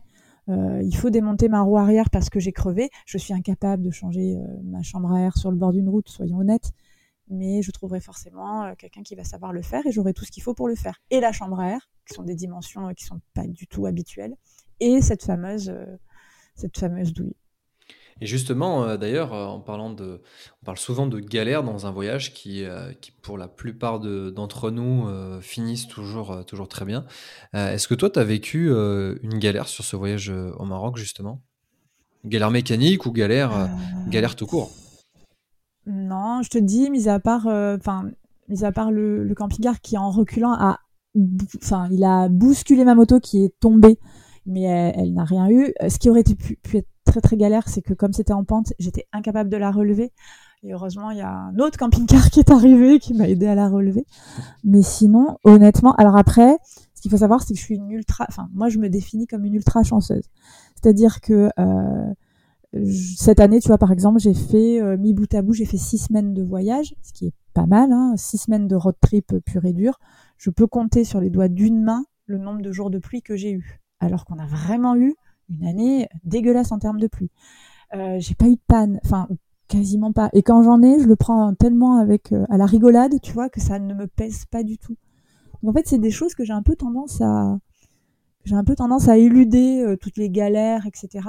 il faut démonter ma roue arrière parce que j'ai crevé, je suis incapable de changer ma chambre à air sur le bord d'une route, soyons honnêtes mais je trouverai forcément euh, quelqu'un qui va savoir le faire et j'aurai tout ce qu'il faut pour le faire. Et la chambre à air, qui sont des dimensions euh, qui sont pas du tout habituelles, et euh, cette fameuse douille.
Et justement, d'ailleurs, en parlant de, on parle souvent de galères dans un voyage qui, qui pour la plupart d'entre nous, finissent toujours, toujours très bien. Est-ce que toi, tu as vécu une galère sur ce voyage au Maroc, justement? Galère mécanique ou galère, galère tout court?
Non, je te dis, mis à part, euh, mis à part le, camping-car qui en reculant a, enfin, il a bousculé ma moto qui est tombée, mais elle, n'a rien eu. Ce qui aurait pu, être très très galère, c'est que comme c'était en pente, j'étais incapable de la relever. Et heureusement, il y a un autre camping-car qui est arrivé qui m'a aidé à la relever. Mais sinon, honnêtement, alors après, ce qu'il faut savoir, c'est que je suis une ultra, enfin, moi, je me définis comme une ultra chanceuse. C'est-à-dire que euh, cette année, tu vois, par exemple, j'ai fait, euh, mi bout à bout, j'ai fait six semaines de voyage, ce qui est pas mal, hein, six semaines de road trip pur et dur. Je peux compter sur les doigts d'une main le nombre de jours de pluie que j'ai eu. Alors qu'on a vraiment eu une année dégueulasse en termes de pluie. Euh, j'ai pas eu de panne, enfin, quasiment pas. Et quand j'en ai, je le prends tellement avec, euh, à la rigolade, tu vois, que ça ne me pèse pas du tout. en fait, c'est des choses que j'ai un peu tendance à, j'ai un peu tendance à éluder toutes les galères, etc.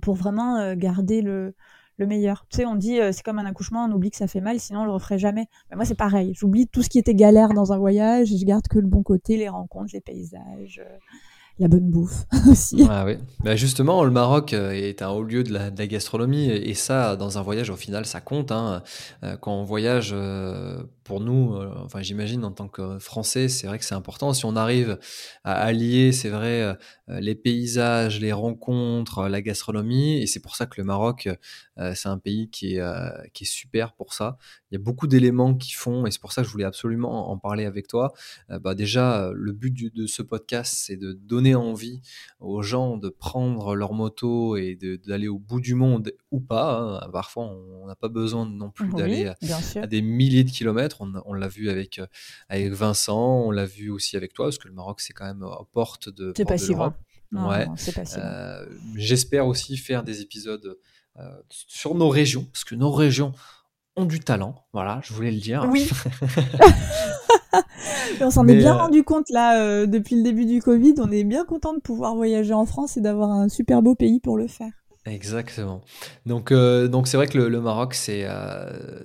pour vraiment garder le, le meilleur. Tu sais, on dit c'est comme un accouchement, on oublie que ça fait mal, sinon on le referait jamais. Mais moi, c'est pareil. J'oublie tout ce qui était galère dans un voyage et je garde que le bon côté, les rencontres, les paysages, la bonne bouffe aussi.
Ah oui. Bah justement, le Maroc euh, est un haut lieu de la, gastronomie et ça, dans un voyage, au final, ça compte. Hein. Euh, quand on voyage, euh, pour nous, enfin j'imagine en tant que Français, c'est vrai que c'est important. Si on arrive à allier, c'est vrai, les paysages, les rencontres, la gastronomie, et c'est pour ça que le Maroc, c'est un pays qui est, qui est super pour ça. Il y a beaucoup d'éléments qui font, et c'est pour ça que je voulais absolument en parler avec toi. bah déjà, le but de ce podcast, c'est de donner envie aux gens de prendre leur moto et d'aller au bout du monde ou pas. Hein. Parfois, on n'a pas besoin non plus d'aller à, des milliers de kilomètres. On, l'a vu avec, euh, avec Vincent, on l'a vu aussi avec toi, parce que le Maroc, c'est quand même aux portes de,
C'est pas si
ouais. Euh, j'espère aussi faire des épisodes euh, sur nos régions, parce que nos régions ont du talent. Voilà, je voulais le dire.
Oui. on s'en est bien euh, rendu compte là euh, depuis le début du Covid. On est bien content de pouvoir voyager en France et d'avoir un super beau pays pour le faire.
Exactement. Donc, euh, donc c'est vrai que le, Maroc, c'est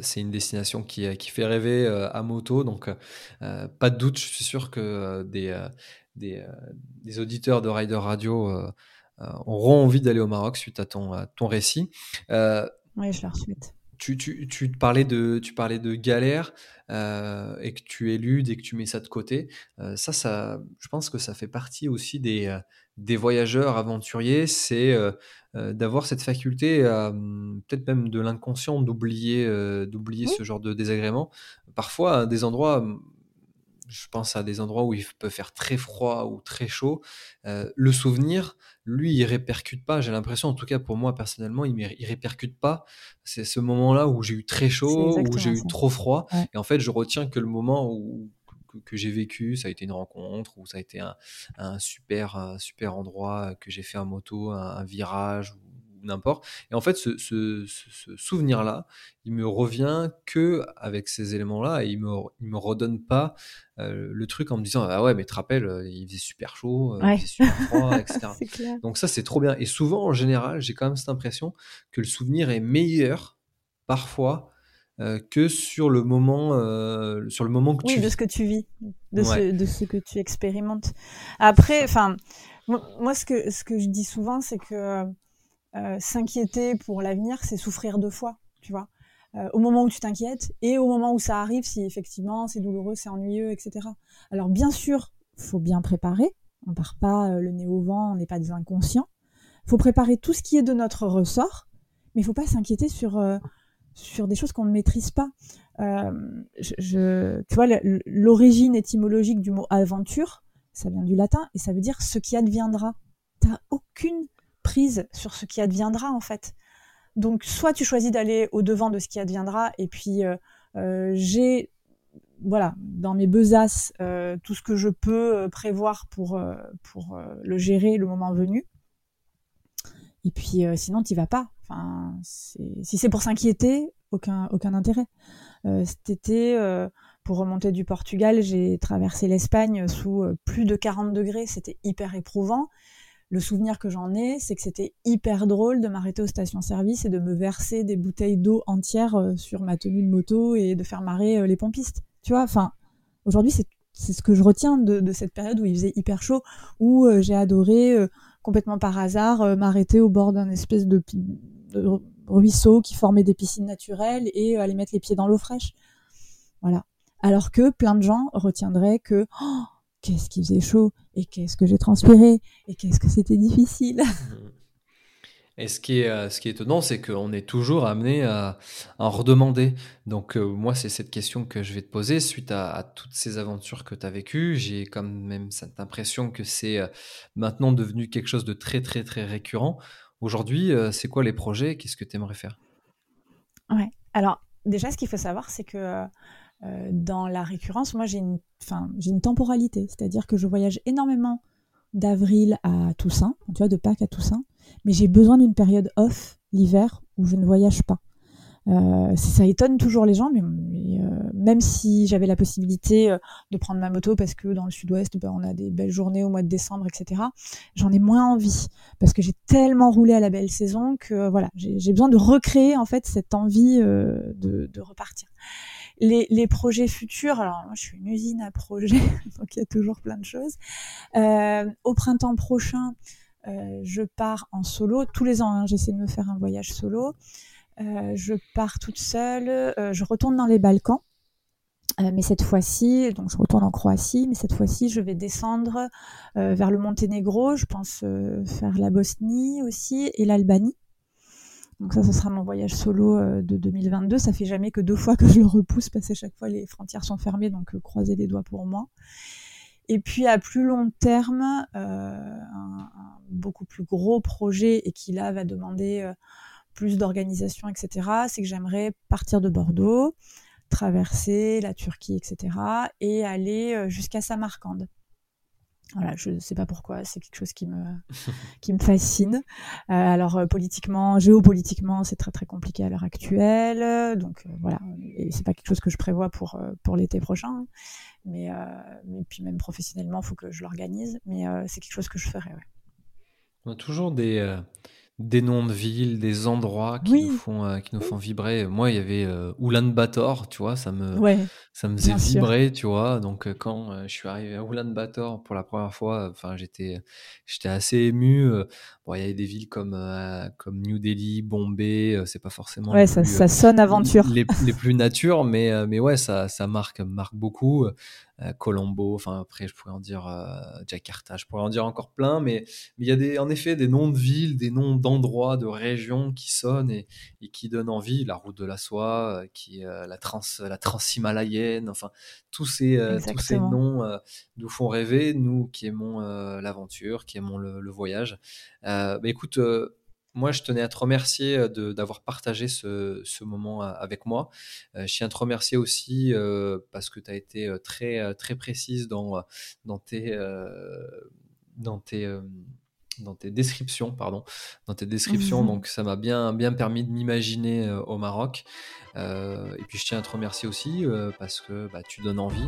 c'est une destination qui, qui fait rêver à moto. Donc, pas de doute, je suis sûr que des, des, des, auditeurs de Rider Radio auront envie d'aller au Maroc suite à ton, ton récit.
oui, je leur souhaite
tu, tu, tu, parlais de, tu parlais de galère euh, et que tu éludes et que tu mets ça de côté. Euh, ça, ça, je pense que ça fait partie aussi des, euh, des voyageurs aventuriers, c'est d'avoir cette faculté, peut-être même de l'inconscient, d'oublier, d'oublier ce genre de désagréments. Parfois, des endroits, je pense à des endroits où il peut faire très froid ou très chaud. le souvenir, lui, il répercute pas. J'ai l'impression, en tout cas pour moi personnellement, il, il répercute pas. C'est ce moment-là où j'ai eu très chaud, où j'ai eu trop froid. Et en fait, je retiens que le moment où que, j'ai vécu, ça a été une rencontre, ou ça a été un, super, super endroit que j'ai fait en moto, un, virage, n'importe. Et en fait, ce, souvenir-là, il me revient que avec ces éléments-là et il me, il me redonne pas euh, le truc en me disant ah ouais mais tu te rappelles euh, il faisait super chaud, euh, il faisait super froid, etc. Donc ça c'est trop bien. Et souvent en général j'ai quand même cette impression que le souvenir est meilleur parfois que sur le moment sur le moment que
oui,
tu
de ce que tu vis, de, ce, de ce que tu expérimentes. Après, enfin moi ce que ce que je dis souvent c'est que euh, s'inquiéter pour l'avenir, c'est souffrir deux fois, tu vois. Euh, au moment où tu t'inquiètes et au moment où ça arrive, si effectivement c'est douloureux, c'est ennuyeux, etc. Alors bien sûr, faut bien préparer. On part pas euh, le nez au vent, on n'est pas des inconscients. Faut préparer tout ce qui est de notre ressort, mais il faut pas s'inquiéter sur sur des choses qu'on ne maîtrise pas. je, tu vois, l'origine étymologique du mot aventure, ça vient du latin et ça veut dire ce qui adviendra. T'as aucune prise sur ce qui adviendra en fait. Donc soit tu choisis d'aller au devant de ce qui adviendra et puis euh, euh, j'ai voilà dans mes besaces euh, tout ce que je peux prévoir pour pour le gérer le moment venu. Et puis sinon tu vas pas. Enfin si c'est pour s'inquiéter aucun aucun intérêt. cet été pour remonter du Portugal, j'ai traversé l'Espagne sous plus de 40 degrés, c'était hyper éprouvant le souvenir que j'en ai, c'est que c'était hyper drôle de m'arrêter aux stations-service et de me verser des bouteilles d'eau entières euh, sur ma tenue de moto et de faire marrer euh, les pompistes. Tu vois, enfin, aujourd'hui, c'est ce que je retiens de, cette période où il faisait hyper chaud, où euh, j'ai adoré complètement par hasard m'arrêter au bord d'un espèce de, ruisseau qui formait des piscines naturelles et aller mettre les pieds dans l'eau fraîche. Voilà. Alors que plein de gens retiendraient que oh, qu'est-ce qui faisait chaud et qu'est-ce que j'ai transpiré et qu'est-ce que c'était difficile.
Et ce qui est, euh, ce qui est étonnant, c'est qu'on est toujours amené à, en redemander. Donc euh, moi, c'est cette question que je vais te poser suite à, toutes ces aventures que tu as vécues. J'ai quand même cette impression que c'est euh, maintenant devenu quelque chose de très, très, très récurrent. Aujourd'hui, c'est quoi les projets? Qu'est-ce que tu aimerais faire?
Ouais. Alors déjà, ce qu'il faut savoir, c'est que dans la récurrence, moi j'ai une, une temporalité, c'est-à-dire que je voyage énormément d'avril à Toussaint, tu vois, de Pâques à Toussaint, mais j'ai besoin d'une période off l'hiver où je ne voyage pas. Euh, ça étonne toujours les gens, mais, euh, même si j'avais la possibilité euh, de prendre ma moto, parce que dans le sud-ouest, ben, on a des belles journées au mois de décembre, etc., j'en ai moins envie, parce que j'ai tellement roulé à la belle saison que voilà, j'ai besoin de recréer en fait cette envie de, repartir. Les, les, projets futurs, alors moi je suis une usine à projets, donc il y a toujours plein de choses. au printemps prochain, je pars en solo. Tous les ans, hein, j'essaie de me faire un voyage solo. Euh, je pars toute seule, euh, je retourne dans les Balkans. Euh, mais cette fois-ci, donc je retourne en Croatie, mais cette fois-ci, je vais descendre vers le Monténégro. Je pense faire la Bosnie aussi et l'Albanie. Donc ça, ce sera mon voyage solo de 2022. Ça fait jamais que deux fois que je le repousse parce que chaque fois les frontières sont fermées, donc croisez les doigts pour moi. Et puis à plus long terme, un, un, beaucoup plus gros projet et qui là va demander plus d'organisation, etc., c'est que j'aimerais partir de Bordeaux, traverser la Turquie, etc., et aller euh, jusqu'à Samarcande. Voilà, je ne sais pas pourquoi, c'est quelque chose qui me, qui me fascine. Euh, alors euh, politiquement, géopolitiquement, c'est très très compliqué à l'heure actuelle, donc voilà, et c'est pas quelque chose que je prévois pour pour l'été prochain, mais, mais puis même professionnellement, il faut que je l'organise, mais c'est quelque chose que je ferai. Ouais.
On a toujours des des noms de villes, des endroits qui nous font euh, qui nous font vibrer. Moi, il y avait euh, Ulaanbaatar, tu vois, ça me ça me faisait vibrer, tu vois. Donc euh, quand euh, je suis arrivé à Ulaanbaatar pour la première fois, enfin j'étais j'étais assez ému. Bon, il y avait des villes comme comme New Delhi, Bombay, c'est pas forcément
ouais, ça, ça sonne aventure.
Les, les, plus natures, mais mais ouais, ça ça marque marque beaucoup. Euh, Colombo, enfin après je pourrais en dire euh, Jakarta, je pourrais en dire encore plein, mais il y a des, en effet des noms de villes, des noms d'endroits, de régions qui sonnent et, qui donnent envie. La route de la soie, euh, qui la trans, la transhimalayenne, enfin tous ces, tous ces noms nous font rêver, nous qui aimons l'aventure, qui aimons le, voyage. Bah, écoute moi, je tenais à te remercier euh, d'avoir partagé ce, ce, moment euh, avec moi. Euh, je tiens à te remercier aussi parce que tu as été très, très précise dans, dans tes, dans tes dans tes descriptions, pardon, dans tes descriptions. Mmh. Donc ça m'a bien, bien permis de m'imaginer euh, au Maroc. Euh, et puis je tiens à te remercier aussi euh, parce que bah, tu donnes envie.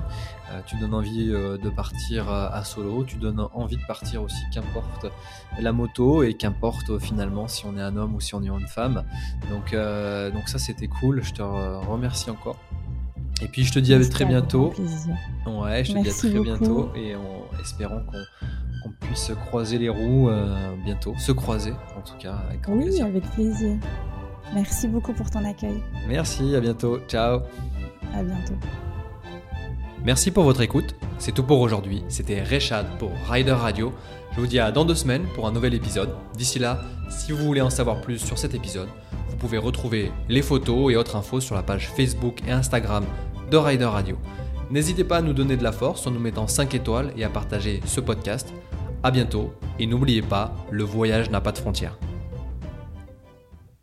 tu donnes envie de partir à, solo. Tu donnes envie de partir aussi, qu'importe la moto et qu'importe finalement si on est un homme ou si on est une femme. Donc, donc ça c'était cool. Je te remercie encore. Et puis je te dis à très bientôt. Ouais, je te dis à très bientôt et en espérant qu'on qu'on puisse croiser les roues euh, bientôt, se croiser en tout cas.
Avec oui, avec plaisir. Merci beaucoup pour ton accueil.
Merci, à bientôt. Ciao.
À bientôt.
Merci pour votre écoute. C'est tout pour aujourd'hui. C'était Rechad pour Rider Radio. Je vous dis à dans deux semaines pour un nouvel épisode. D'ici là, si vous voulez en savoir plus sur cet épisode, vous pouvez retrouver les photos et autres infos sur la page Facebook et Instagram de Rider Radio. N'hésitez pas à nous donner de la force en nous mettant 5 étoiles et à partager ce podcast. A bientôt et n'oubliez pas, le voyage n'a pas de frontières.